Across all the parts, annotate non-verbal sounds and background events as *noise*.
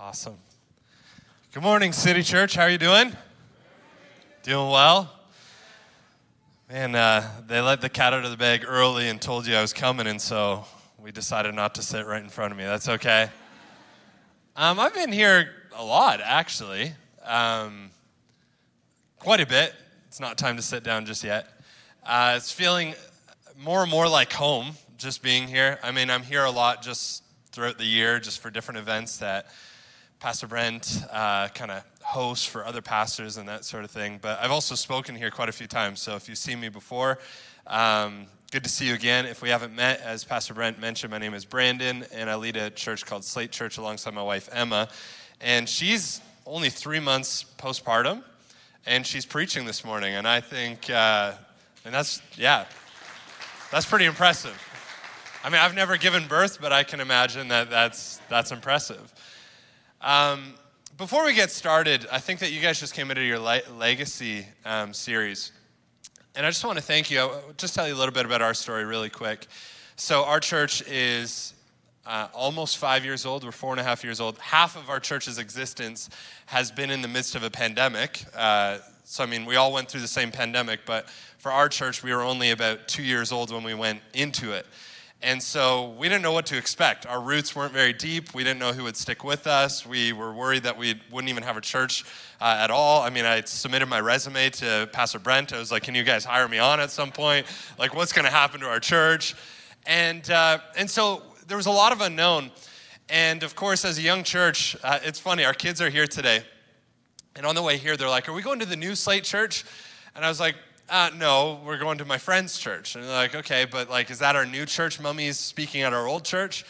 Awesome. Good morning, City Church. How are you doing? Doing well? Man, uh, they let the cat out of the bag early and told you I was coming, and so we decided not to sit right in front of me. That's okay. Um, I've been here a lot, actually. Um, quite a bit. It's not time to sit down just yet. Uh, it's feeling more and more like home just being here. I mean, I'm here a lot just throughout the year, just for different events that Pastor Brent uh, kind of hosts for other pastors and that sort of thing. But I've also spoken here quite a few times. So if you've seen me before, um, good to see you again. If we haven't met, as Pastor Brent mentioned, my name is Brandon, and I lead a church called Slate Church alongside my wife, Emma. And she's only three months postpartum, and she's preaching this morning. And I think, uh, and that's, yeah, that's pretty impressive. I mean, I've never given birth, but I can imagine that that's, that's impressive. Um, before we get started, I think that you guys just came into your le- legacy um, series. And I just want to thank you. I'll just tell you a little bit about our story really quick. So, our church is uh, almost five years old. We're four and a half years old. Half of our church's existence has been in the midst of a pandemic. Uh, so, I mean, we all went through the same pandemic, but for our church, we were only about two years old when we went into it. And so we didn't know what to expect. Our roots weren't very deep. We didn't know who would stick with us. We were worried that we wouldn't even have a church uh, at all. I mean, I submitted my resume to Pastor Brent. I was like, can you guys hire me on at some point? Like, what's going to happen to our church? And, uh, and so there was a lot of unknown. And of course, as a young church, uh, it's funny, our kids are here today. And on the way here, they're like, Are we going to the new Slate Church? And I was like, uh, no, we're going to my friend's church. And they're like, okay, but like, is that our new church? Mummy's speaking at our old church.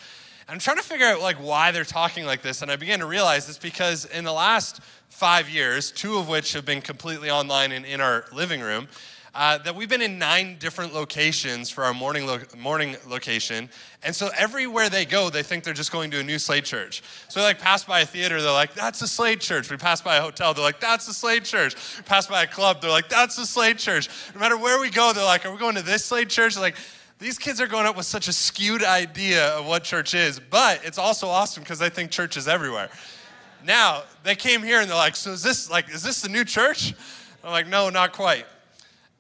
And I'm trying to figure out like why they're talking like this. And I began to realize it's because in the last five years, two of which have been completely online and in our living room, uh, that we've been in nine different locations for our morning, lo- morning location. And so everywhere they go, they think they're just going to a new Slate church. So they like pass by a theater, they're like, that's a Slate church. We pass by a hotel, they're like, that's a Slate church. We pass by a club, they're like, that's a Slate church. No matter where we go, they're like, are we going to this Slate church? They're like, these kids are growing up with such a skewed idea of what church is, but it's also awesome because they think church is everywhere. Now they came here and they're like, so is this like, is this the new church? I'm like, no, not quite.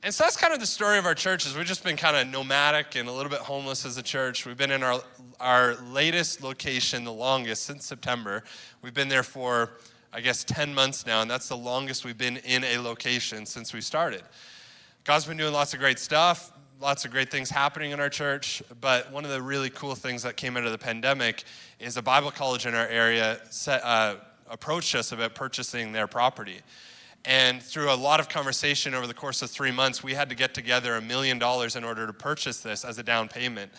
And so that's kind of the story of our church is we've just been kind of nomadic and a little bit homeless as a church. We've been in our, our latest location the longest since September. We've been there for, I guess, 10 months now, and that's the longest we've been in a location since we started. God's been doing lots of great stuff, lots of great things happening in our church, but one of the really cool things that came out of the pandemic is a Bible college in our area set, uh, approached us about purchasing their property. And through a lot of conversation over the course of three months, we had to get together a million dollars in order to purchase this as a down payment.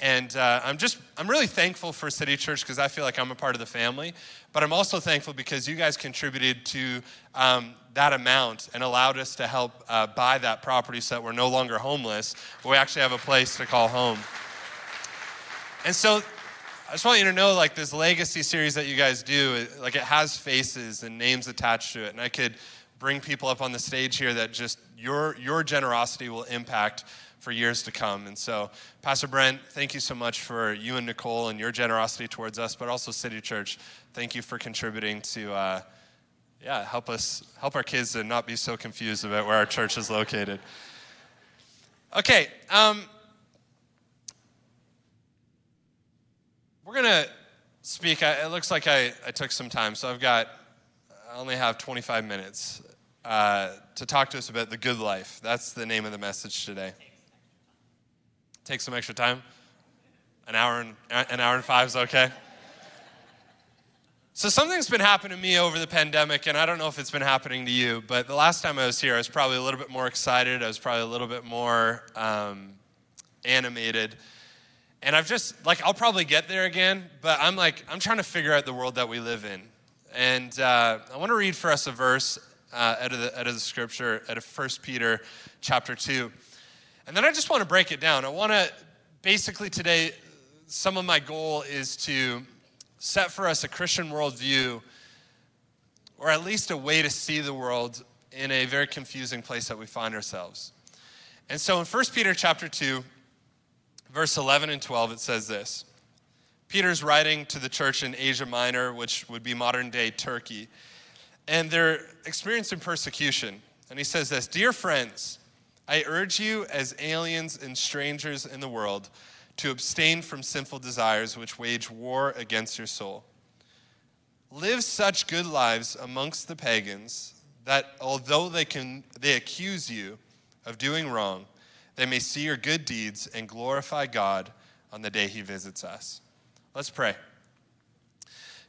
And uh, I'm just, I'm really thankful for City Church because I feel like I'm a part of the family. But I'm also thankful because you guys contributed to um, that amount and allowed us to help uh, buy that property so that we're no longer homeless, but we actually have a place to call home. And so I just want you to know, like this legacy series that you guys do, like it has faces and names attached to it. And I could bring people up on the stage here that just your, your generosity will impact for years to come. And so, Pastor Brent, thank you so much for you and Nicole and your generosity towards us, but also City Church. Thank you for contributing to, uh, yeah, help us, help our kids to not be so confused about where our church is located. Okay, um, we're gonna speak. I, it looks like I, I took some time, so I've got, I only have 25 minutes uh, to talk to us about the good life. That's the name of the message today. Take some extra time. An hour and an hour and five is okay. So something's been happening to me over the pandemic, and I don't know if it's been happening to you. But the last time I was here, I was probably a little bit more excited. I was probably a little bit more um, animated. And I've just like I'll probably get there again, but I'm like I'm trying to figure out the world that we live in. And uh, I want to read for us a verse uh, out, of the, out of the scripture, out of 1 Peter chapter 2. And then I just want to break it down. I want to basically today, some of my goal is to set for us a Christian worldview, or at least a way to see the world in a very confusing place that we find ourselves. And so in 1 Peter chapter 2, verse 11 and 12, it says this Peter's writing to the church in Asia Minor, which would be modern day Turkey, and they're experiencing persecution. And he says this Dear friends, I urge you as aliens and strangers in the world to abstain from sinful desires which wage war against your soul. Live such good lives amongst the pagans that although they, can, they accuse you of doing wrong, they may see your good deeds and glorify God on the day he visits us. Let's pray.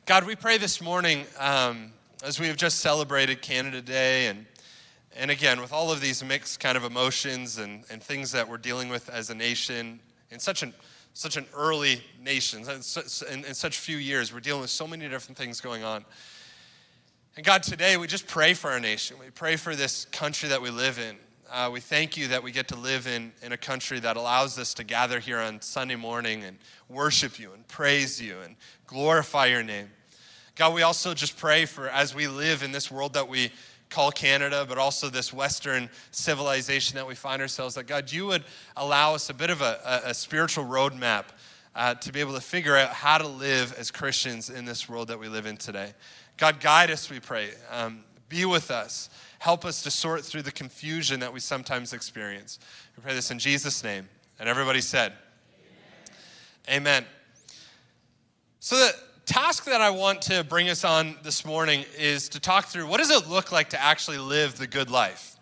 God, we pray this morning um, as we have just celebrated Canada Day and and again, with all of these mixed kind of emotions and, and things that we're dealing with as a nation in such an, such an early nation, in, in such few years, we're dealing with so many different things going on. And God, today we just pray for our nation. We pray for this country that we live in. Uh, we thank you that we get to live in, in a country that allows us to gather here on Sunday morning and worship you and praise you and glorify your name. God, we also just pray for as we live in this world that we call Canada, but also this Western civilization that we find ourselves, that God, you would allow us a bit of a, a, a spiritual roadmap uh, to be able to figure out how to live as Christians in this world that we live in today. God, guide us, we pray. Um, be with us. Help us to sort through the confusion that we sometimes experience. We pray this in Jesus' name. And everybody said, Amen. Amen. So, that task that I want to bring us on this morning is to talk through what does it look like to actually live the good life?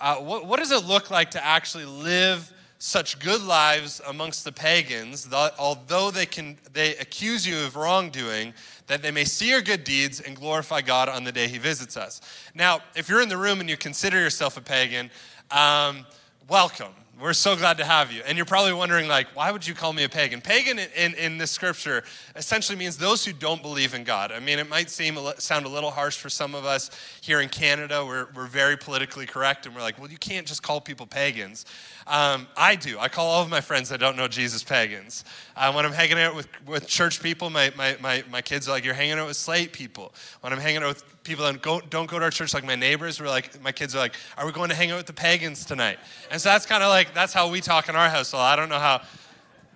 Uh, what, what, does it look like to actually live such good lives amongst the pagans, that although they can they accuse you of wrongdoing, that they may see your good deeds and glorify God on the day He visits us. Now, if you're in the room and you consider yourself a pagan, um, welcome. We're so glad to have you. And you're probably wondering, like, why would you call me a pagan? Pagan in, in, in, this scripture essentially means those who don't believe in God. I mean, it might seem sound a little harsh for some of us here in Canada. We're, we're very politically correct, and we're like, well, you can't just call people pagans. Um, I do. I call all of my friends that don't know Jesus pagans. Uh, when I'm hanging out with, with church people, my, my, my, my kids are like, you're hanging out with slate people. When I'm hanging out with people that go, don't go to our church, like my neighbors, we're like, my kids are like, are we going to hang out with the pagans tonight? And so that's kind of like, that's how we talk in our household. I don't know how,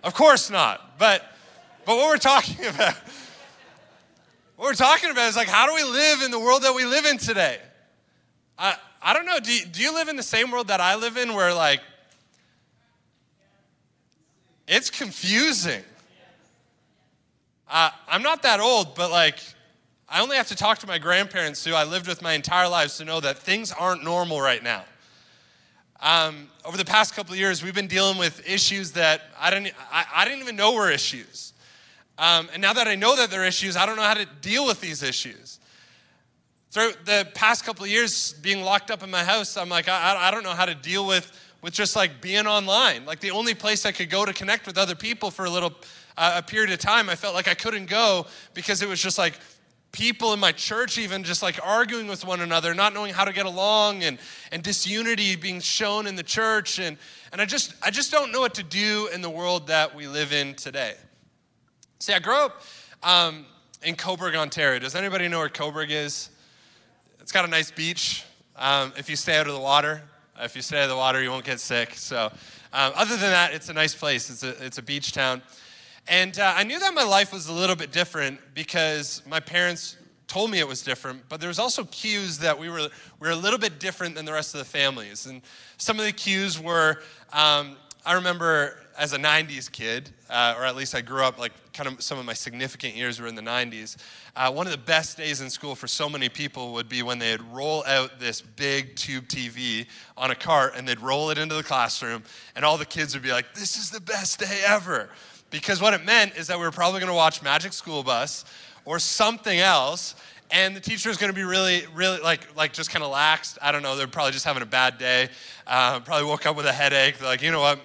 of course not. But, but what we're talking *laughs* about, what we're talking about is like, how do we live in the world that we live in today? I, I don't know. Do you, do you live in the same world that I live in where like it's confusing. Uh, I'm not that old, but like, I only have to talk to my grandparents who I lived with my entire lives to know that things aren't normal right now. Um, over the past couple of years, we've been dealing with issues that I didn't, I, I didn't even know were issues. Um, and now that I know that they're issues, I don't know how to deal with these issues. Through the past couple of years being locked up in my house, I'm like, I, I don't know how to deal with with just like being online. Like the only place I could go to connect with other people for a little uh, a period of time, I felt like I couldn't go because it was just like people in my church even just like arguing with one another, not knowing how to get along and, and disunity being shown in the church. And, and I just I just don't know what to do in the world that we live in today. See, I grew up um, in Cobourg, Ontario. Does anybody know where Cobourg is? It's got a nice beach. Um, if you stay out of the water, if you stay out of the water, you won't get sick. So, um, other than that, it's a nice place. It's a, it's a beach town. And uh, I knew that my life was a little bit different because my parents told me it was different, but there was also cues that we were, we were a little bit different than the rest of the families. And some of the cues were, um, I remember as a 90s kid, uh, or at least I grew up like kind of some of my significant years were in the 90s. Uh, one of the best days in school for so many people would be when they'd roll out this big tube TV on a cart and they'd roll it into the classroom, and all the kids would be like, This is the best day ever. Because what it meant is that we were probably gonna watch Magic School Bus or something else and the teacher was going to be really, really like, like just kind of laxed. I don't know. They're probably just having a bad day. Uh, probably woke up with a headache. They're like, you know what?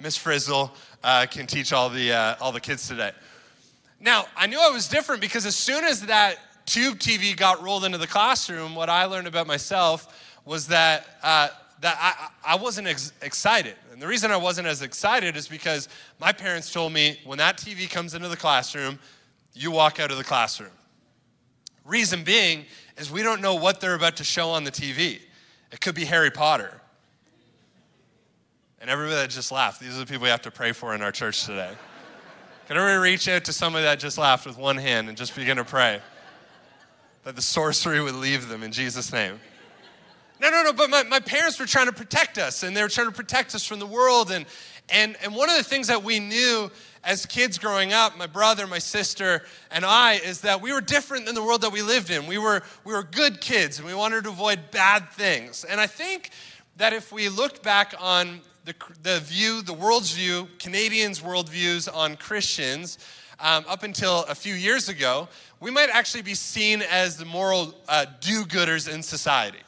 Miss Frizzle uh, can teach all the, uh, all the kids today. Now, I knew I was different because as soon as that tube TV got rolled into the classroom, what I learned about myself was that, uh, that I, I wasn't ex- excited. And the reason I wasn't as excited is because my parents told me when that TV comes into the classroom, you walk out of the classroom. Reason being is we don't know what they're about to show on the TV. It could be Harry Potter. And everybody just laughed. These are the people we have to pray for in our church today. Can everybody reach out to somebody that just laughed with one hand and just begin to pray that the sorcery would leave them in Jesus' name? No, no, no, but my, my parents were trying to protect us and they were trying to protect us from the world. And, and, and one of the things that we knew as kids growing up, my brother, my sister, and I, is that we were different than the world that we lived in. We were, we were good kids and we wanted to avoid bad things. And I think that if we looked back on the, the view, the world's view, Canadians' worldviews on Christians um, up until a few years ago, we might actually be seen as the moral uh, do gooders in society.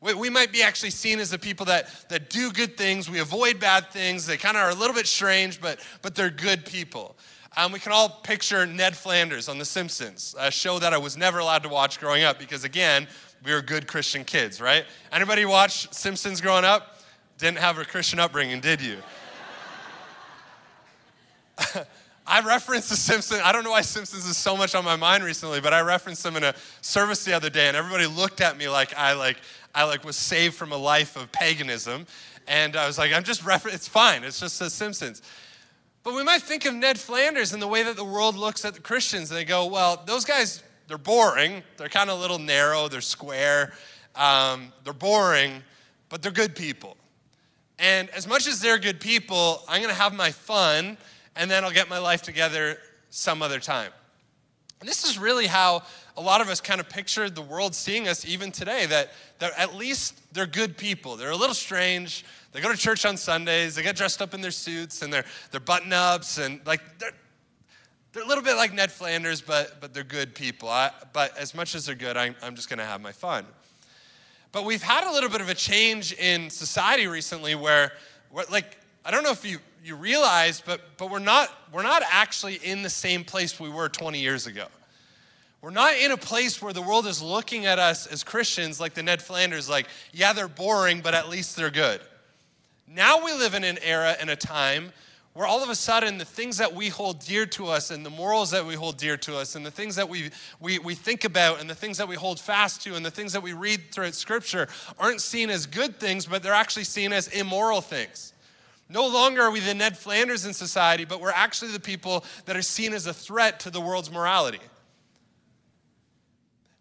We, we might be actually seen as the people that, that do good things, we avoid bad things, they kind of are a little bit strange, but, but they're good people. Um, we can all picture Ned Flanders on The Simpsons, a show that I was never allowed to watch growing up because, again, we were good Christian kids, right? Anybody watch Simpsons growing up? Didn't have a Christian upbringing, did you? *laughs* I referenced The Simpsons. I don't know why Simpsons is so much on my mind recently, but I referenced them in a service the other day, and everybody looked at me like I like I like was saved from a life of paganism, and I was like, I'm just refer. It's fine. It's just The Simpsons. But we might think of Ned Flanders in the way that the world looks at the Christians, and they go, well, those guys, they're boring. They're kind of a little narrow. They're square. Um, they're boring, but they're good people. And as much as they're good people, I'm going to have my fun and then I'll get my life together some other time. And this is really how a lot of us kind of pictured the world seeing us even today that, that at least they're good people. They're a little strange. They go to church on Sundays, they get dressed up in their suits and their, their button ups, and like they're, they're a little bit like Ned Flanders, but, but they're good people. I, but as much as they're good, I'm, I'm just going to have my fun. But we've had a little bit of a change in society recently where, like, I don't know if you, you realize, but, but we're, not, we're not actually in the same place we were 20 years ago. We're not in a place where the world is looking at us as Christians like the Ned Flanders, like, yeah, they're boring, but at least they're good. Now we live in an era and a time where all of a sudden the things that we hold dear to us and the morals that we hold dear to us and the things that we, we, we think about and the things that we hold fast to and the things that we read throughout scripture aren't seen as good things, but they're actually seen as immoral things. No longer are we the Ned Flanders in society, but we're actually the people that are seen as a threat to the world's morality.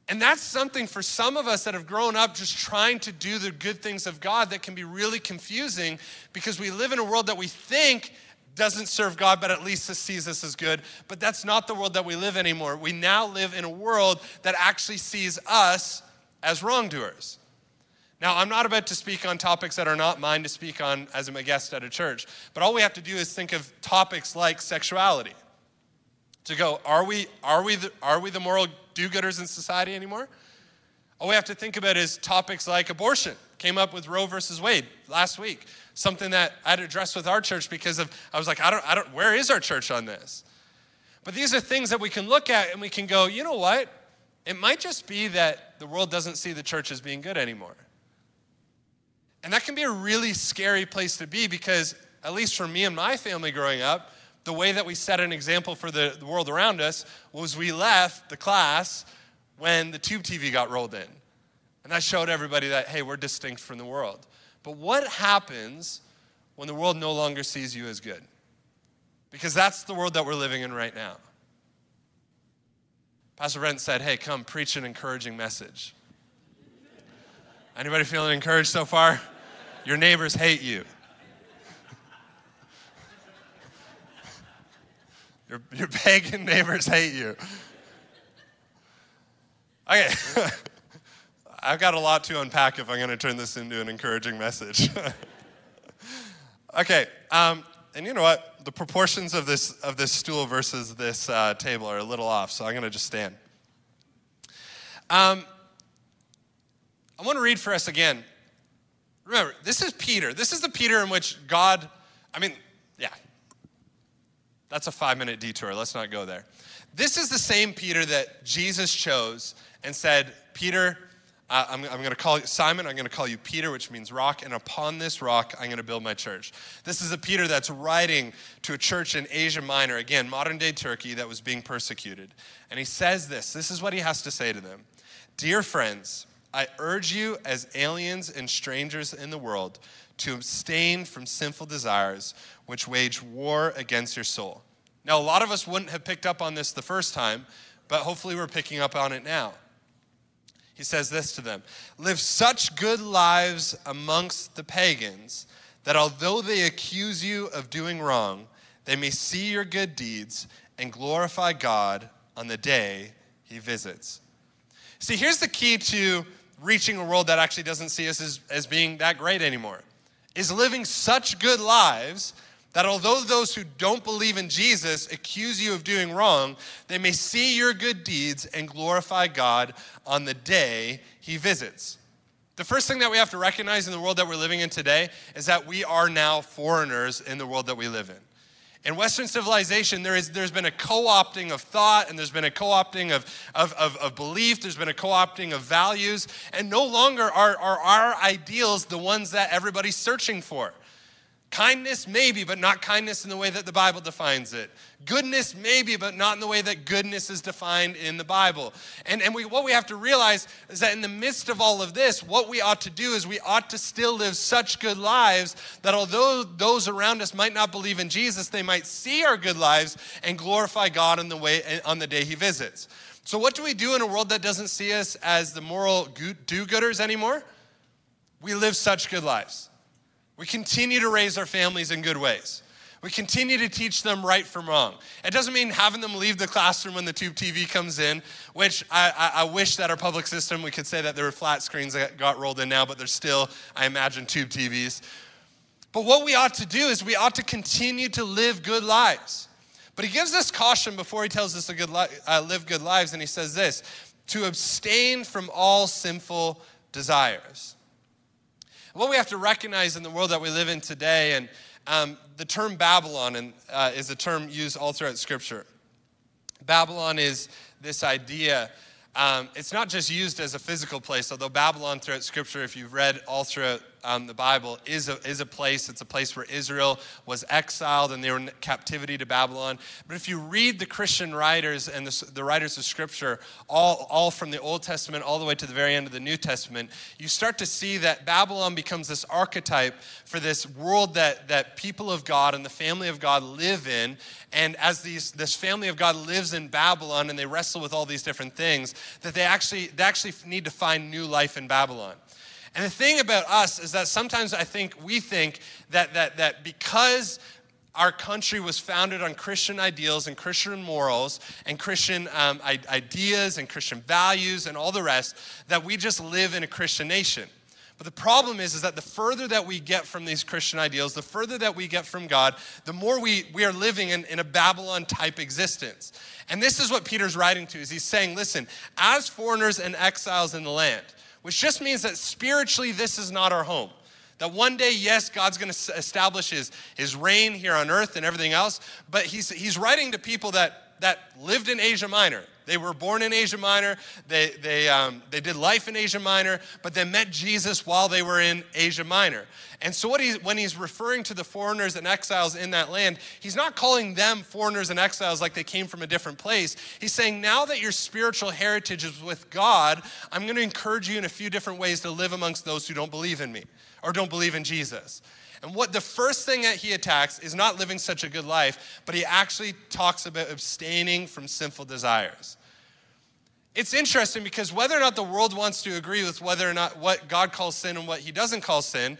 And that's something for some of us that have grown up just trying to do the good things of God that can be really confusing because we live in a world that we think doesn't serve God, but at least sees us as good. But that's not the world that we live anymore. We now live in a world that actually sees us as wrongdoers. Now, I'm not about to speak on topics that are not mine to speak on as a guest at a church, but all we have to do is think of topics like sexuality. To go, are we, are we, the, are we the moral do gooders in society anymore? All we have to think about is topics like abortion. Came up with Roe versus Wade last week something that I'd address with our church because of I was like, I don't, I don't, where is our church on this? But these are things that we can look at and we can go, you know what? It might just be that the world doesn't see the church as being good anymore. And that can be a really scary place to be because, at least for me and my family growing up, the way that we set an example for the, the world around us was we left the class when the tube TV got rolled in. And that showed everybody that, hey, we're distinct from the world. But what happens when the world no longer sees you as good? Because that's the world that we're living in right now. Pastor Brent said, Hey, come preach an encouraging message. Anybody feeling encouraged so far? Your neighbors hate you. Your, your pagan *laughs* neighbors hate you. Okay. *laughs* I've got a lot to unpack if I'm going to turn this into an encouraging message. *laughs* okay, um, and you know what? The proportions of this of this stool versus this uh, table are a little off, so I'm going to just stand. Um, I want to read for us again. Remember, this is Peter. This is the Peter in which God. I mean, yeah, that's a five minute detour. Let's not go there. This is the same Peter that Jesus chose and said, Peter, uh, I'm, I'm going to call you Simon, I'm going to call you Peter, which means rock, and upon this rock I'm going to build my church. This is a Peter that's writing to a church in Asia Minor, again, modern day Turkey, that was being persecuted. And he says this this is what he has to say to them Dear friends, I urge you as aliens and strangers in the world to abstain from sinful desires which wage war against your soul. Now, a lot of us wouldn't have picked up on this the first time, but hopefully we're picking up on it now. He says this to them Live such good lives amongst the pagans that although they accuse you of doing wrong, they may see your good deeds and glorify God on the day he visits. See, here's the key to reaching a world that actually doesn't see us as, as being that great anymore is living such good lives that although those who don't believe in Jesus accuse you of doing wrong, they may see your good deeds and glorify God on the day he visits. The first thing that we have to recognize in the world that we're living in today is that we are now foreigners in the world that we live in. In Western civilization, there is, there's been a co opting of thought and there's been a co opting of, of, of, of, belief, there's been a co opting of values, and no longer are, are our ideals the ones that everybody's searching for. Kindness, maybe, but not kindness in the way that the Bible defines it. Goodness, maybe, but not in the way that goodness is defined in the Bible. And, and we, what we have to realize is that in the midst of all of this, what we ought to do is we ought to still live such good lives that although those around us might not believe in Jesus, they might see our good lives and glorify God in the, way, on the day He visits. So, what do we do in a world that doesn't see us as the moral do gooders anymore? We live such good lives. We continue to raise our families in good ways. We continue to teach them right from wrong. It doesn't mean having them leave the classroom when the tube TV comes in, which I, I, I, wish that our public system, we could say that there were flat screens that got rolled in now, but there's still, I imagine, tube TVs. But what we ought to do is we ought to continue to live good lives. But he gives us caution before he tells us to good li- uh, live good lives, and he says this to abstain from all sinful desires. What we have to recognize in the world that we live in today, and um, the term Babylon and, uh, is a term used all throughout Scripture. Babylon is this idea. Um, it's not just used as a physical place, although Babylon throughout Scripture, if you've read all throughout um, the Bible is a, is a place. It's a place where Israel was exiled and they were in captivity to Babylon. But if you read the Christian writers and the, the writers of Scripture, all, all from the Old Testament all the way to the very end of the New Testament, you start to see that Babylon becomes this archetype for this world that, that people of God and the family of God live in. And as these, this family of God lives in Babylon and they wrestle with all these different things, that they actually, they actually need to find new life in Babylon. And the thing about us is that sometimes I think we think that, that, that because our country was founded on Christian ideals and Christian morals and Christian um, ideas and Christian values and all the rest, that we just live in a Christian nation. But the problem is, is that the further that we get from these Christian ideals, the further that we get from God, the more we, we are living in, in a Babylon type existence. And this is what Peter's writing to, is he's saying, listen, as foreigners and exiles in the land, which just means that spiritually, this is not our home. That one day, yes, God's going to establish his, his reign here on earth and everything else, but he's, he's writing to people that, that lived in Asia Minor. They were born in Asia Minor, they, they, um, they did life in Asia Minor, but they met Jesus while they were in Asia Minor. And so, what he, when he's referring to the foreigners and exiles in that land, he's not calling them foreigners and exiles like they came from a different place. He's saying, now that your spiritual heritage is with God, I'm going to encourage you in a few different ways to live amongst those who don't believe in me or don't believe in Jesus. And what the first thing that he attacks is not living such a good life, but he actually talks about abstaining from sinful desires. It's interesting because whether or not the world wants to agree with whether or not what God calls sin and what he doesn't call sin,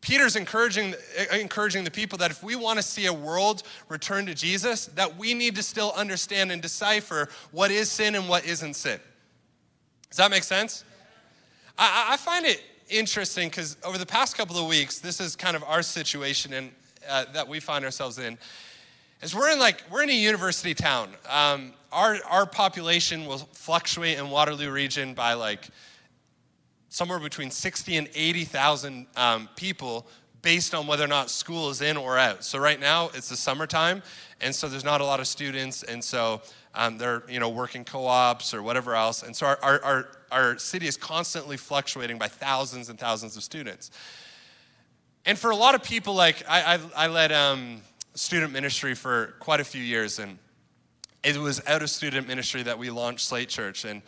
Peter's encouraging, encouraging the people that if we want to see a world return to Jesus, that we need to still understand and decipher what is sin and what isn't sin. Does that make sense? I, I find it interesting because over the past couple of weeks, this is kind of our situation and uh, that we find ourselves in. Is we're in like we're in a university town. Um, our our population will fluctuate in Waterloo region by like somewhere between 60 and 80,000 um, people based on whether or not school is in or out. So right now it's the summertime, and so there's not a lot of students, and so um, they're you know working co-ops or whatever else, and so our, our, our, our city is constantly fluctuating by thousands and thousands of students. And for a lot of people, like I, I, I led um, student ministry for quite a few years, and it was out of student ministry that we launched Slate Church, and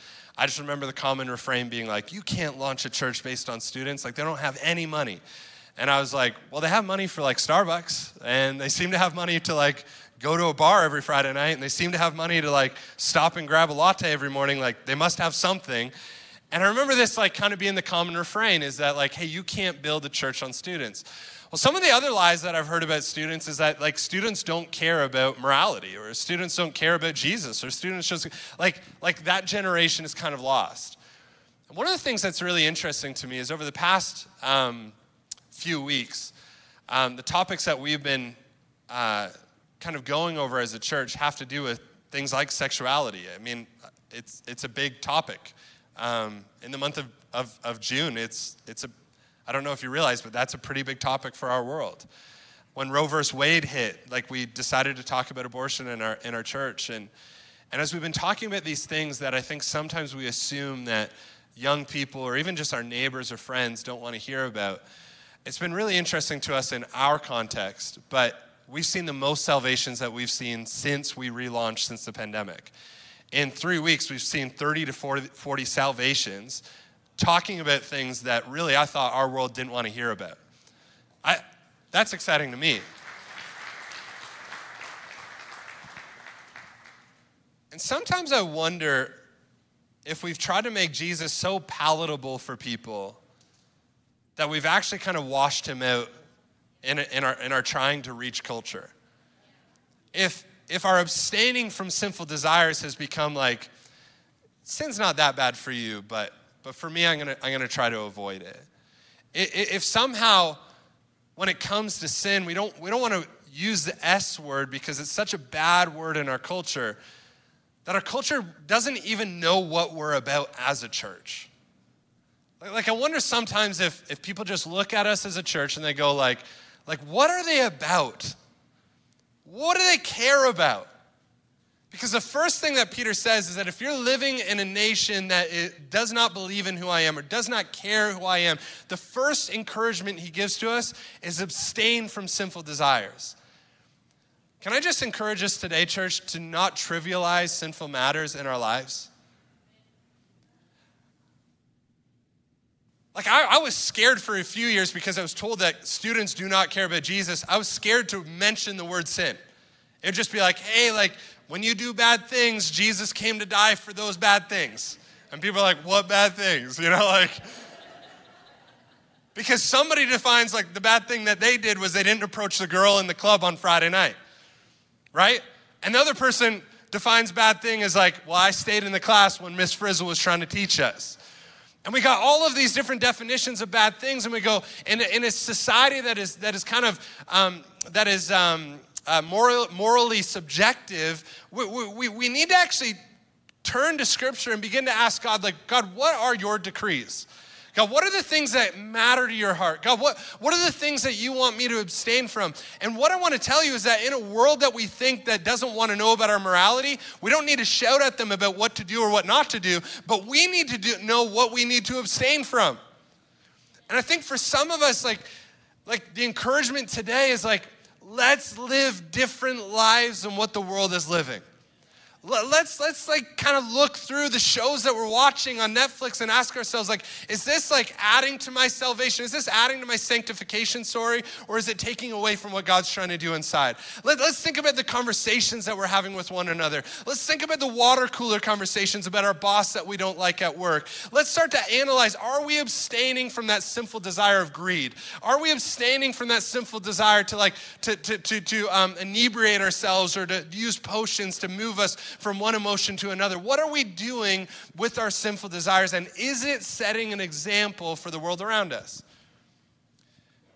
I just remember the common refrain being like, you can't launch a church based on students. Like, they don't have any money. And I was like, well, they have money for like Starbucks, and they seem to have money to like go to a bar every Friday night, and they seem to have money to like stop and grab a latte every morning. Like they must have something. And I remember this like kind of being the common refrain is that like, hey, you can't build a church on students. Well, some of the other lies that I've heard about students is that like students don't care about morality or students don't care about Jesus or students just like like that generation is kind of lost. And one of the things that's really interesting to me is over the past um, few weeks, um, the topics that we've been uh, kind of going over as a church have to do with things like sexuality. I mean, it's it's a big topic. Um, in the month of, of, of June, it's, it's a, I don't know if you realize, but that's a pretty big topic for our world. When Roe versus Wade hit, like we decided to talk about abortion in our, in our church. And, and as we've been talking about these things that I think sometimes we assume that young people or even just our neighbors or friends don't want to hear about, it's been really interesting to us in our context, but we've seen the most salvations that we've seen since we relaunched since the pandemic in three weeks, we've seen 30 to 40, 40 salvations talking about things that really I thought our world didn't want to hear about. I, that's exciting to me. And sometimes I wonder if we've tried to make Jesus so palatable for people that we've actually kind of washed him out in, in, our, in our trying to reach culture. If, if our abstaining from sinful desires has become like, sin's not that bad for you, but, but for me, I'm gonna, I'm gonna try to avoid it. If somehow, when it comes to sin, we don't, we don't wanna use the S word because it's such a bad word in our culture that our culture doesn't even know what we're about as a church. Like, like I wonder sometimes if, if people just look at us as a church and they go like, like, what are they about? What do they care about? Because the first thing that Peter says is that if you're living in a nation that does not believe in who I am or does not care who I am, the first encouragement he gives to us is abstain from sinful desires. Can I just encourage us today, church, to not trivialize sinful matters in our lives? Like, I, I, was scared for a few years because I was told that students do not care about Jesus. I was scared to mention the word sin. It would just be like, hey, like, when you do bad things, Jesus came to die for those bad things. And people are like, what bad things? *laughs* You know, like, because somebody defines like the bad thing that they did was they didn't approach the girl in the club on Friday night, right? And another person defines bad thing as like, well, I stayed in the class when Miss Frizzle was trying to teach us. And we got all of these different definitions of bad things, and we go in a, in a society that is that is kind of um, that is um, uh, moral, morally subjective. We, we, we need to actually turn to Scripture and begin to ask God, like, God, what are your decrees? God, what are the things that matter to your heart? God, what, what are the things that you want me to abstain from? And what I want to tell you is that in a world that we think that doesn't want to know about our morality, we don't need to shout at them about what to do or what not to do, but we need to do, know what we need to abstain from. And I think for some of us, like, like the encouragement today is like, let's live different lives than what the world is living let's let's like kind of look through the shows that we're watching on Netflix and ask ourselves like is this like adding to my salvation? Is this adding to my sanctification story or is it taking away from what God's trying to do inside? Let, us think about the conversations that we're having with one another. Let's think about the water cooler conversations about our boss that we don't like at work. Let's start to analyze are we abstaining from that sinful desire of greed? Are we abstaining from that sinful desire to like to to to, to um, inebriate ourselves or to use potions to move us from one emotion to another. What are we doing with our sinful desires? And is it setting an example for the world around us?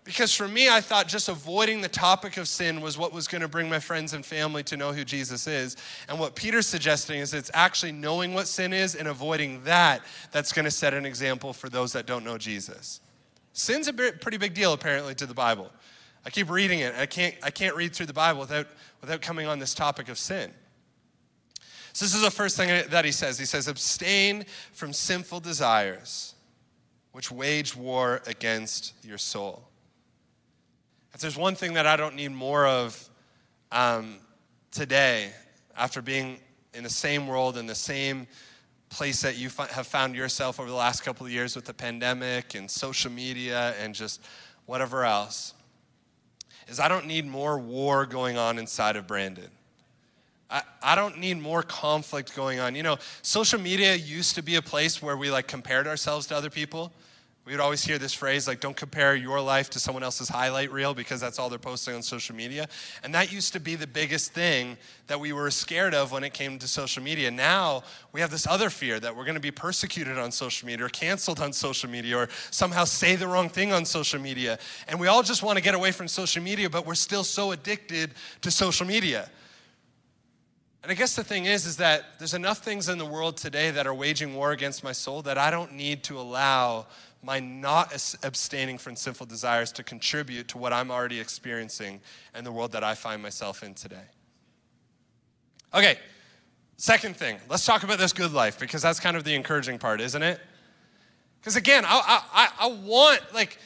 Because for me, I thought just avoiding the topic of sin was what was going to bring my friends and family to know who Jesus is. And what Peter's suggesting is it's actually knowing what sin is and avoiding that that's going to set an example for those that don't know Jesus. Sin's a pretty big deal, apparently, to the Bible. I keep reading it. I can't, I can't read through the Bible without, without coming on this topic of sin. So, this is the first thing that he says. He says, abstain from sinful desires which wage war against your soul. If there's one thing that I don't need more of um, today, after being in the same world, in the same place that you have found yourself over the last couple of years with the pandemic and social media and just whatever else, is I don't need more war going on inside of Brandon. I, I don't need more conflict going on. You know, social media used to be a place where we like compared ourselves to other people. We would always hear this phrase like, don't compare your life to someone else's highlight reel because that's all they're posting on social media. And that used to be the biggest thing that we were scared of when it came to social media. Now we have this other fear that we're going to be persecuted on social media or canceled on social media or somehow say the wrong thing on social media. And we all just want to get away from social media, but we're still so addicted to social media. And I guess the thing is, is that there's enough things in the world today that are waging war against my soul that I don't need to allow my not abstaining from sinful desires to contribute to what I'm already experiencing in the world that I find myself in today. Okay, second thing, let's talk about this good life because that's kind of the encouraging part, isn't it? Because again, I, I, I want, like,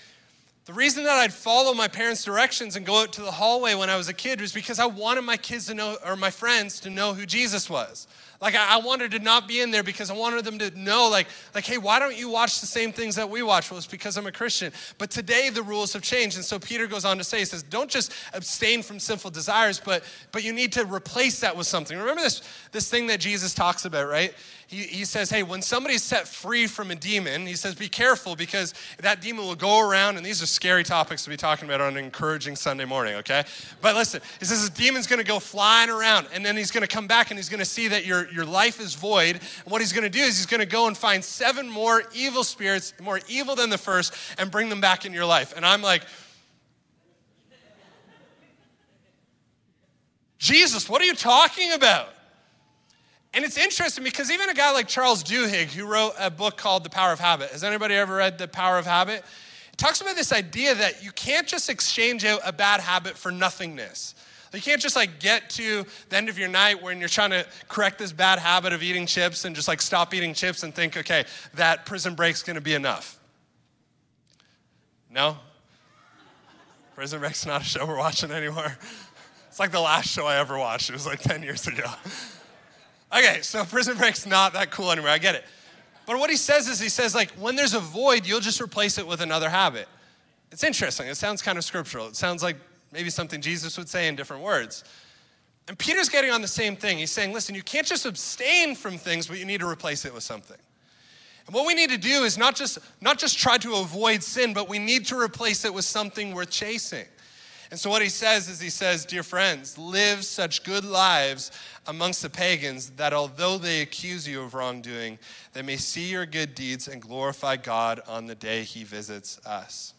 the reason that I'd follow my parents' directions and go out to the hallway when I was a kid was because I wanted my kids to know, or my friends to know who Jesus was. Like I, wanted to not be in there because I wanted them to know, like, like, hey, why don't you watch the same things that we watch? Well, it's because I'm a Christian. But today the rules have changed. And so Peter goes on to say, he says, don't just abstain from sinful desires, but but you need to replace that with something. Remember this, this thing that Jesus talks about, right? he, he says, hey, when somebody's set free from a demon, he says, be careful because that demon will go around, and these are scary topics to be talking about on an encouraging Sunday morning, okay? But listen, he says, the demon's gonna go flying around, and then he's gonna come back and he's gonna see that your, your life is void. And what he's gonna do is he's gonna go and find seven more evil spirits, more evil than the first, and bring them back in your life. And I'm like, Jesus, what are you talking about? And it's interesting because even a guy like Charles Duhigg, who wrote a book called The Power of Habit, has anybody ever read The Power of Habit? It talks about this idea that you can't just exchange out a bad habit for nothingness. You can't just like get to the end of your night when you're trying to correct this bad habit of eating chips and just like stop eating chips and think, okay, that prison break's gonna be enough. No? Prison Break's not a show we're watching anymore. It's like the last show I ever watched. It was like 10 years ago. Okay, so prison break's not that cool anymore. I get it. But what he says is he says, like, when there's a void, you'll just replace it with another habit. It's interesting. It sounds kind of scriptural. It sounds like maybe something Jesus would say in different words. And Peter's getting on the same thing. He's saying, listen, you can't just abstain from things, but you need to replace it with something. And what we need to do is not just, not just try to avoid sin, but we need to replace it with something worth chasing. And so, what he says is, he says, Dear friends, live such good lives amongst the pagans that although they accuse you of wrongdoing, they may see your good deeds and glorify God on the day he visits us.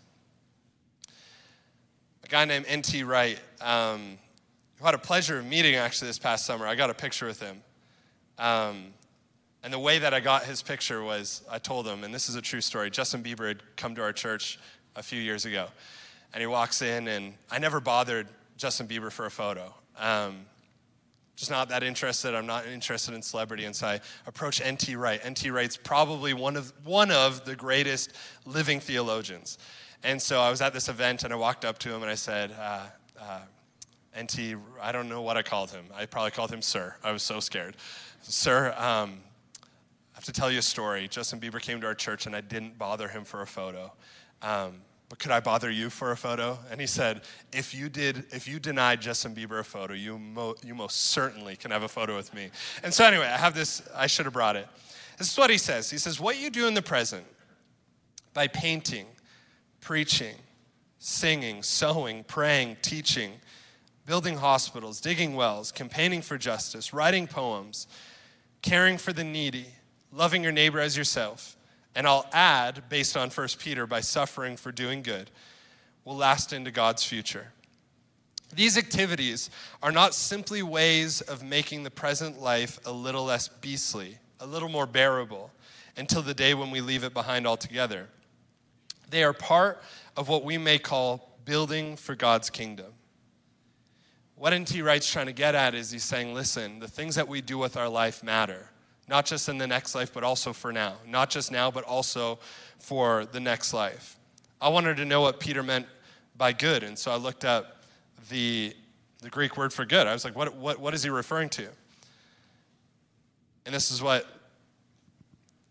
A guy named N.T. Wright, um, who had a pleasure of meeting actually this past summer, I got a picture with him. Um, and the way that I got his picture was I told him, and this is a true story Justin Bieber had come to our church a few years ago and he walks in, and I never bothered Justin Bieber for a photo. Um, just not that interested. I'm not interested in celebrity. And so I approach N.T. Wright. N.T. Wright's probably one of, one of the greatest living theologians. And so I was at this event and I walked up to him and I said, uh, uh, NT, I don't know what I called him. I probably called him Sir. I was so scared. Sir, um, I have to tell you a story. Justin Bieber came to our church and I didn't bother him for a photo. Um, but could I bother you for a photo? And he said, if you did, if you denied Justin Bieber a photo, you, mo- you most certainly can have a photo with me. And so anyway, I have this, I should have brought it. This is what he says. He says, what you do in the present by painting, preaching, singing, sewing, praying, teaching, building hospitals, digging wells, campaigning for justice, writing poems, caring for the needy, loving your neighbor as yourself, and I'll add, based on 1 Peter, by suffering for doing good, will last into God's future. These activities are not simply ways of making the present life a little less beastly, a little more bearable, until the day when we leave it behind altogether. They are part of what we may call building for God's kingdom. What N.T. Wright's trying to get at is he's saying, listen, the things that we do with our life matter not just in the next life, but also for now. Not just now, but also for the next life. I wanted to know what Peter meant by good, and so I looked up the, the Greek word for good. I was like, what, what, what is he referring to? And this is what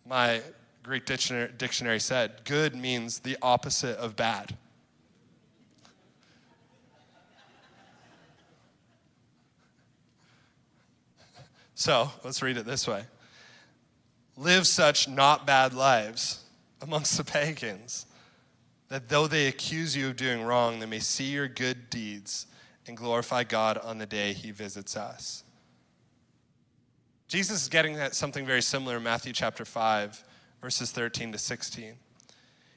my Greek dictionary, dictionary said good means the opposite of bad. So let's read it this way Live such not bad lives amongst the pagans, that though they accuse you of doing wrong, they may see your good deeds and glorify God on the day he visits us. Jesus is getting at something very similar in Matthew chapter 5, verses 13 to 16.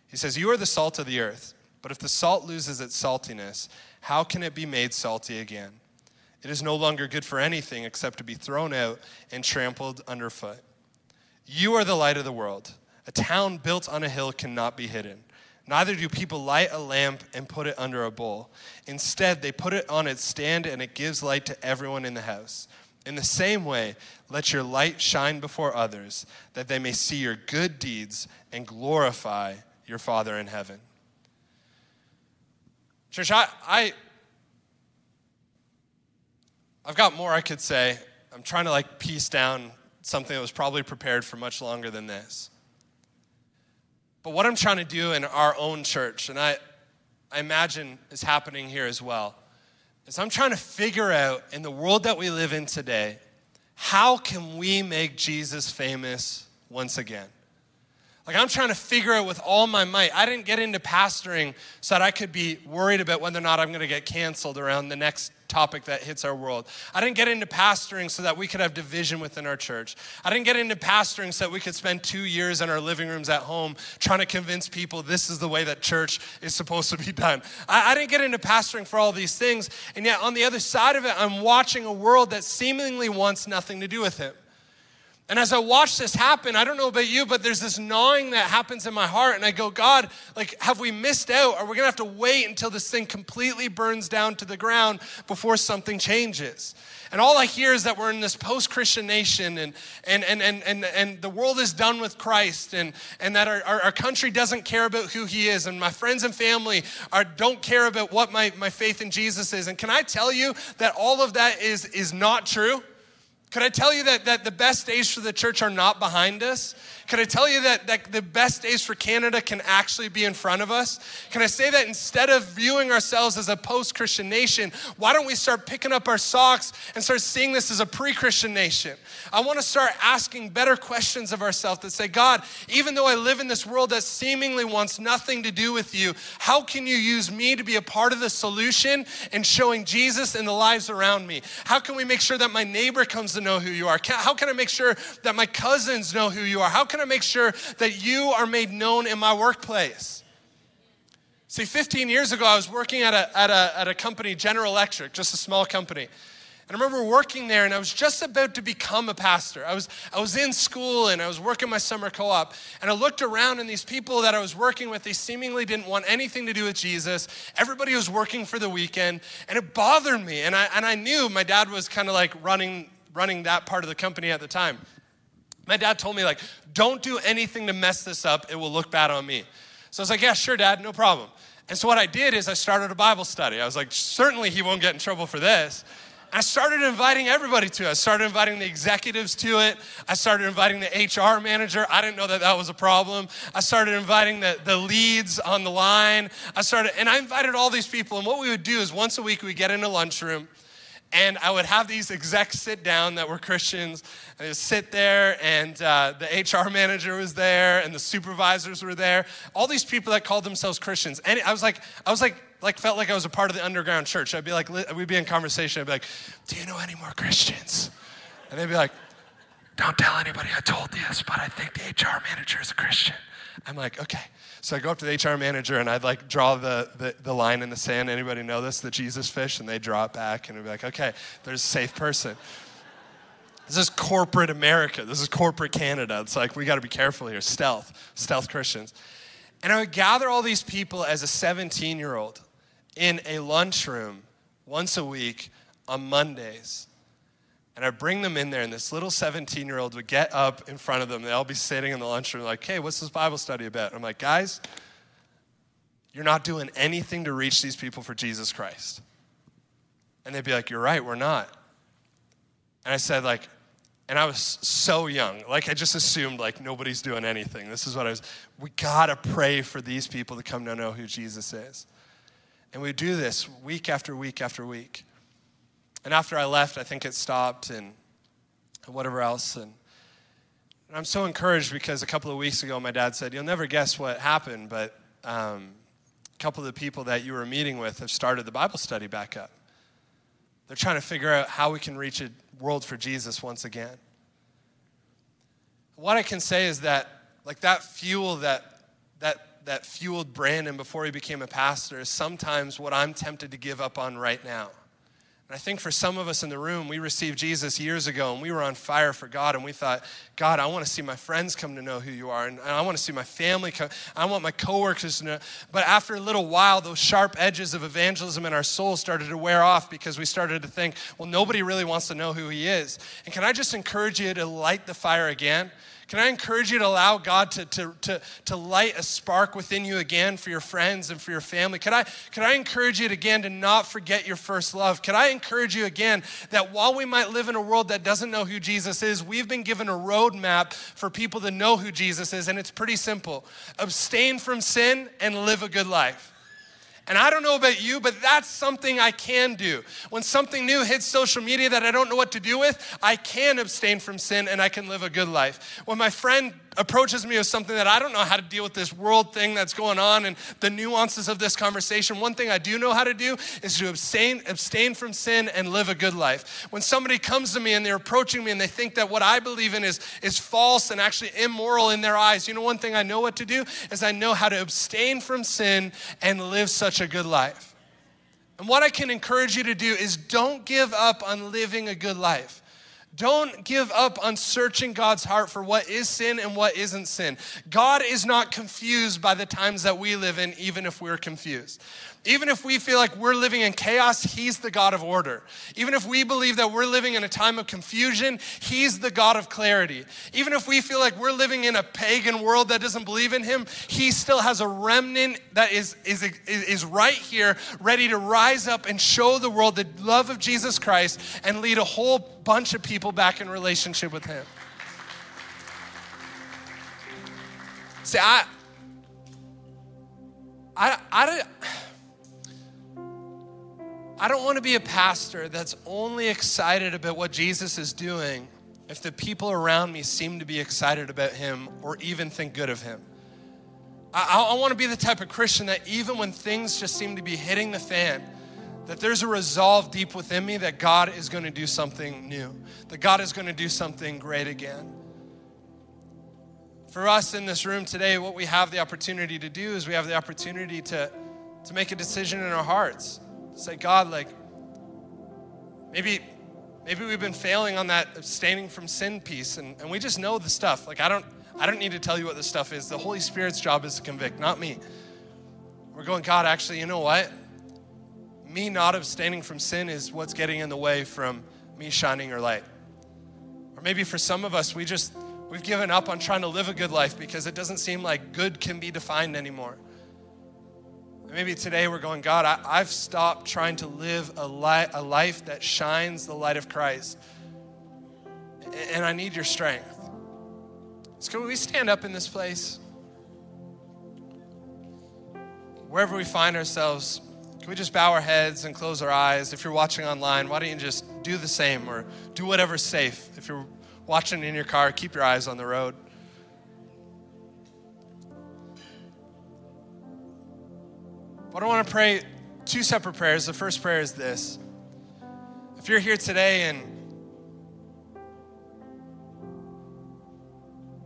He says, You are the salt of the earth, but if the salt loses its saltiness, how can it be made salty again? It is no longer good for anything except to be thrown out and trampled underfoot. You are the light of the world. A town built on a hill cannot be hidden. Neither do people light a lamp and put it under a bowl. Instead, they put it on its stand and it gives light to everyone in the house. In the same way, let your light shine before others, that they may see your good deeds and glorify your Father in heaven. Church, I, I I've got more I could say. I'm trying to like piece down something that was probably prepared for much longer than this. But what I'm trying to do in our own church, and I, I imagine is happening here as well, is I'm trying to figure out in the world that we live in today, how can we make Jesus famous once again? Like, I'm trying to figure out with all my might. I didn't get into pastoring so that I could be worried about whether or not I'm going to get canceled around the next topic that hits our world. I didn't get into pastoring so that we could have division within our church. I didn't get into pastoring so that we could spend two years in our living rooms at home trying to convince people this is the way that church is supposed to be done. I, I didn't get into pastoring for all these things. And yet, on the other side of it, I'm watching a world that seemingly wants nothing to do with Him. And as I watch this happen, I don't know about you, but there's this gnawing that happens in my heart. And I go, God, like, have we missed out? Are we gonna have to wait until this thing completely burns down to the ground before something changes? And all I hear is that we're in this post Christian nation and, and, and, and, and, and the world is done with Christ and, and that our, our, our country doesn't care about who He is. And my friends and family are, don't care about what my, my faith in Jesus is. And can I tell you that all of that is, is not true? Could I tell you that, that the best days for the church are not behind us? Can I tell you that, that the best days for Canada can actually be in front of us? Can I say that instead of viewing ourselves as a post Christian nation, why don't we start picking up our socks and start seeing this as a pre Christian nation? I want to start asking better questions of ourselves that say, God, even though I live in this world that seemingly wants nothing to do with you, how can you use me to be a part of the solution and showing Jesus in the lives around me? How can we make sure that my neighbor comes to know who you are? How can I make sure that my cousins know who you are? How can I make sure that you are made known in my workplace? See, 15 years ago, I was working at a, at a, at a company, General Electric, just a small company. And I remember working there, and I was just about to become a pastor. I was, I was in school and I was working my summer co op. And I looked around, and these people that I was working with, they seemingly didn't want anything to do with Jesus. Everybody was working for the weekend, and it bothered me. And I, and I knew my dad was kind of like running, running that part of the company at the time. My dad told me, like, don't do anything to mess this up. It will look bad on me. So I was like, yeah, sure, dad, no problem. And so what I did is I started a Bible study. I was like, certainly he won't get in trouble for this. I started inviting everybody to it. I started inviting the executives to it. I started inviting the HR manager. I didn't know that that was a problem. I started inviting the, the leads on the line. I started, and I invited all these people. And what we would do is once a week we get in a lunchroom and I would have these execs sit down that were Christians, and they'd sit there, and uh, the HR manager was there, and the supervisors were there. All these people that called themselves Christians, and I was like, I was like, like felt like I was a part of the underground church. I'd be like, we'd be in conversation. I'd be like, "Do you know any more Christians?" And they'd be like, "Don't tell anybody I told you this, but I think the HR manager is a Christian." I'm like, "Okay." So I go up to the HR manager and I'd like draw the, the, the line in the sand. Anybody know this? The Jesus fish, and they draw it back, and be like, "Okay, there's a safe person." This is corporate America. This is corporate Canada. It's like we got to be careful here. Stealth, stealth Christians. And I would gather all these people as a 17 year old in a lunchroom once a week on Mondays. And I'd bring them in there, and this little 17 year old would get up in front of them. They'd all be sitting in the lunchroom, like, hey, what's this Bible study about? And I'm like, guys, you're not doing anything to reach these people for Jesus Christ. And they'd be like, you're right, we're not. And I said, like, and I was so young. Like, I just assumed, like, nobody's doing anything. This is what I was. We gotta pray for these people to come to know who Jesus is. And we do this week after week after week. And after I left, I think it stopped. And whatever else. And, and I'm so encouraged because a couple of weeks ago, my dad said, You'll never guess what happened, but um, a couple of the people that you were meeting with have started the Bible study back up. They're trying to figure out how we can reach a world for Jesus once again. What I can say is that, like that fuel that that that fueled Brandon before he became a pastor is sometimes what I'm tempted to give up on right now. And I think for some of us in the room, we received Jesus years ago and we were on fire for God and we thought, God, I want to see my friends come to know who you are and I want to see my family come. I want my coworkers to know. But after a little while, those sharp edges of evangelism in our soul started to wear off because we started to think, well, nobody really wants to know who he is. And can I just encourage you to light the fire again? Can I encourage you to allow God to, to, to, to light a spark within you again for your friends and for your family? Can I, can I encourage you again to not forget your first love? Can I encourage you again that while we might live in a world that doesn't know who Jesus is, we've been given a roadmap for people to know who Jesus is, and it's pretty simple abstain from sin and live a good life. And I don't know about you, but that's something I can do. When something new hits social media that I don't know what to do with, I can abstain from sin and I can live a good life. When my friend approaches me with something that I don't know how to deal with this world thing that's going on and the nuances of this conversation, one thing I do know how to do is to abstain, abstain from sin and live a good life. When somebody comes to me and they're approaching me and they think that what I believe in is, is false and actually immoral in their eyes, you know, one thing I know what to do is I know how to abstain from sin and live such a good life. And what I can encourage you to do is don't give up on living a good life. Don't give up on searching God's heart for what is sin and what isn't sin. God is not confused by the times that we live in, even if we're confused. Even if we feel like we're living in chaos, He's the God of order. Even if we believe that we're living in a time of confusion, He's the God of clarity. Even if we feel like we're living in a pagan world that doesn't believe in Him, He still has a remnant that is, is, is right here, ready to rise up and show the world the love of Jesus Christ and lead a whole bunch of people back in relationship with Him. See, I, I, I, I don't want to be a pastor that's only excited about what Jesus is doing if the people around me seem to be excited about him or even think good of him. I, I want to be the type of Christian that even when things just seem to be hitting the fan, that there's a resolve deep within me that God is going to do something new, that God is going to do something great again. For us in this room today, what we have the opportunity to do is we have the opportunity to, to make a decision in our hearts Say, God, like, maybe maybe we've been failing on that abstaining from sin piece and, and we just know the stuff. Like i don't i don't need to tell you what the stuff is. The holy spirit's job is to convict not me. We're going god actually you know what? Me not abstaining from sin is what's getting in the way from me shining your light. Or maybe for some of us we just we've given up on trying to live a good life because it doesn't seem like good can be defined anymore Maybe today we're going, God, I, have stopped trying to live a, li- a life that shines the light of Christ. And I need your strength. So, can we stand up in this place? Wherever we find ourselves, can we just bow our heads and close our eyes? If you're watching online, why don't you just do the same or do whatever's safe? If you're watching in your car, keep your eyes on the road. But I want to pray two separate prayers. The first prayer is this. If you're here today and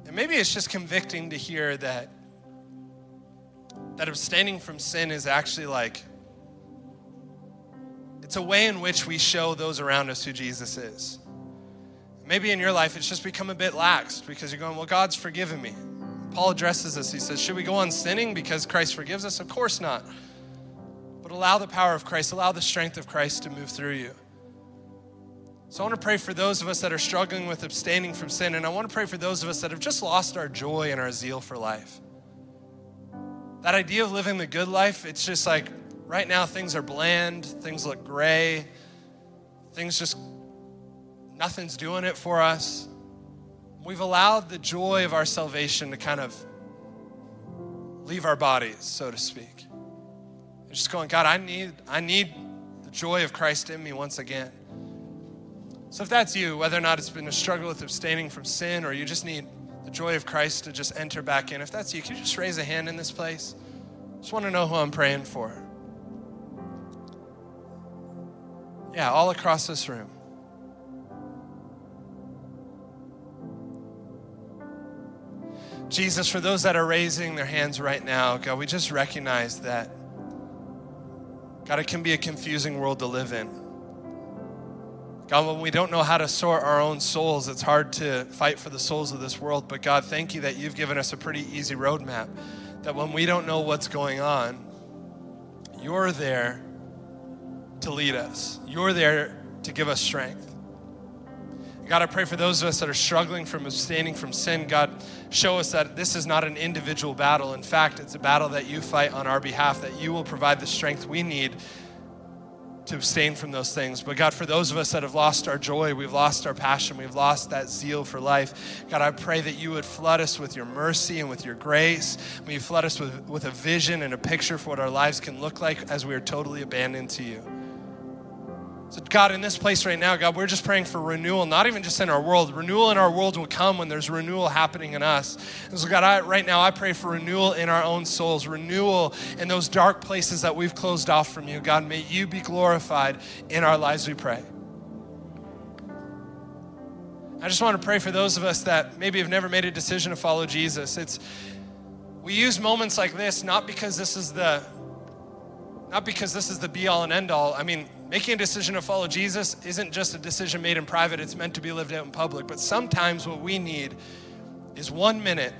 and maybe it's just convicting to hear that that abstaining from sin is actually like it's a way in which we show those around us who Jesus is. Maybe in your life it's just become a bit lax because you're going, well, God's forgiven me. Paul addresses this. He says, Should we go on sinning because Christ forgives us? Of course not but allow the power of Christ, allow the strength of Christ to move through you. So I want to pray for those of us that are struggling with abstaining from sin, and I want to pray for those of us that have just lost our joy and our zeal for life. That idea of living the good life, it's just like right now things are bland, things look gray, things just, nothing's doing it for us. We've allowed the joy of our salvation to kind of leave our bodies, so to speak just going, God, I need, I need the joy of Christ in me once again. So if that's you, whether or not it's been a struggle with abstaining from sin or you just need the joy of Christ to just enter back in, if that's you, can you just raise a hand in this place? Just want to know who I'm praying for. Yeah, all across this room. Jesus, for those that are raising their hands right now, God, we just recognize that, God, it can be a confusing world to live in. God, when we don't know how to sort our own souls, it's hard to fight for the souls of this world. But God, thank you that you've given us a pretty easy roadmap. That when we don't know what's going on, you're there to lead us, you're there to give us strength. God, I pray for those of us that are struggling from abstaining from sin. God, show us that this is not an individual battle. In fact, it's a battle that you fight on our behalf, that you will provide the strength we need to abstain from those things. But God, for those of us that have lost our joy, we've lost our passion, we've lost that zeal for life, God, I pray that you would flood us with your mercy and with your grace. May you flood us with, with a vision and a picture for what our lives can look like as we are totally abandoned to you. So, God, in this place right now, God, we're just praying for renewal, not even just in our world. Renewal in our world will come when there's renewal happening in us. And so, God, I, right now, I pray for renewal in our own souls, renewal in those dark places that we've closed off from you. God, may you be glorified in our lives, we pray. I just want to pray for those of us that maybe have never made a decision to follow Jesus. It's we use moments like this not because this is the not because this is the be all and end all. I mean, Making a decision to follow Jesus isn't just a decision made in private, it's meant to be lived out in public. But sometimes what we need is one minute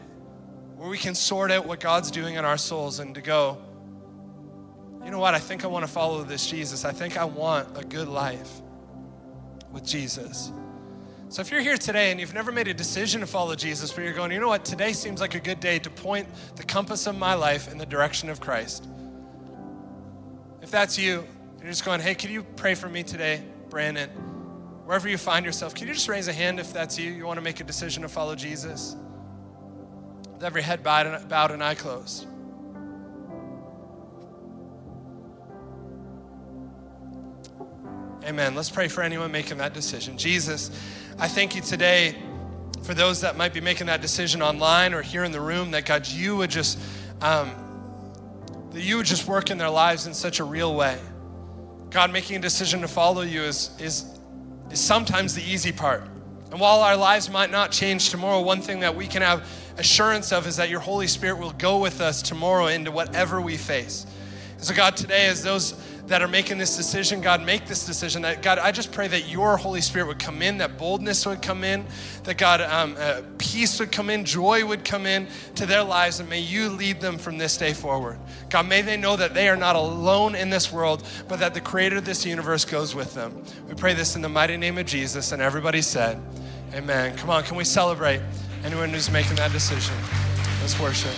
where we can sort out what God's doing in our souls and to go, you know what, I think I want to follow this Jesus. I think I want a good life with Jesus. So if you're here today and you've never made a decision to follow Jesus, but you're going, you know what, today seems like a good day to point the compass of my life in the direction of Christ. If that's you, you're just going, hey, can you pray for me today, Brandon? Wherever you find yourself, can you just raise a hand if that's you? You want to make a decision to follow Jesus? With every head bowed and, eye closed. Amen. Let's pray for anyone making that decision. Jesus, I thank you today for those that might be making that decision online or here in the room that God, you would just, um, that you would just work in their lives in such a real way. God, making a decision to follow you is, is, is sometimes the easy part. And while our lives might not change tomorrow, one thing that we can have assurance of is that your Holy Spirit will go with us tomorrow into whatever we face. And so, God, today, as those that are making this decision, God, make this decision. That God, I just pray that your Holy Spirit would come in, that boldness would come in, that God, um, uh, peace would come in, joy would come in to their lives, and may you lead them from this day forward. God, may they know that they are not alone in this world, but that the Creator of this universe goes with them. We pray this in the mighty name of Jesus, and everybody said, Amen. Come on, can we celebrate anyone who's making that decision? Let's worship.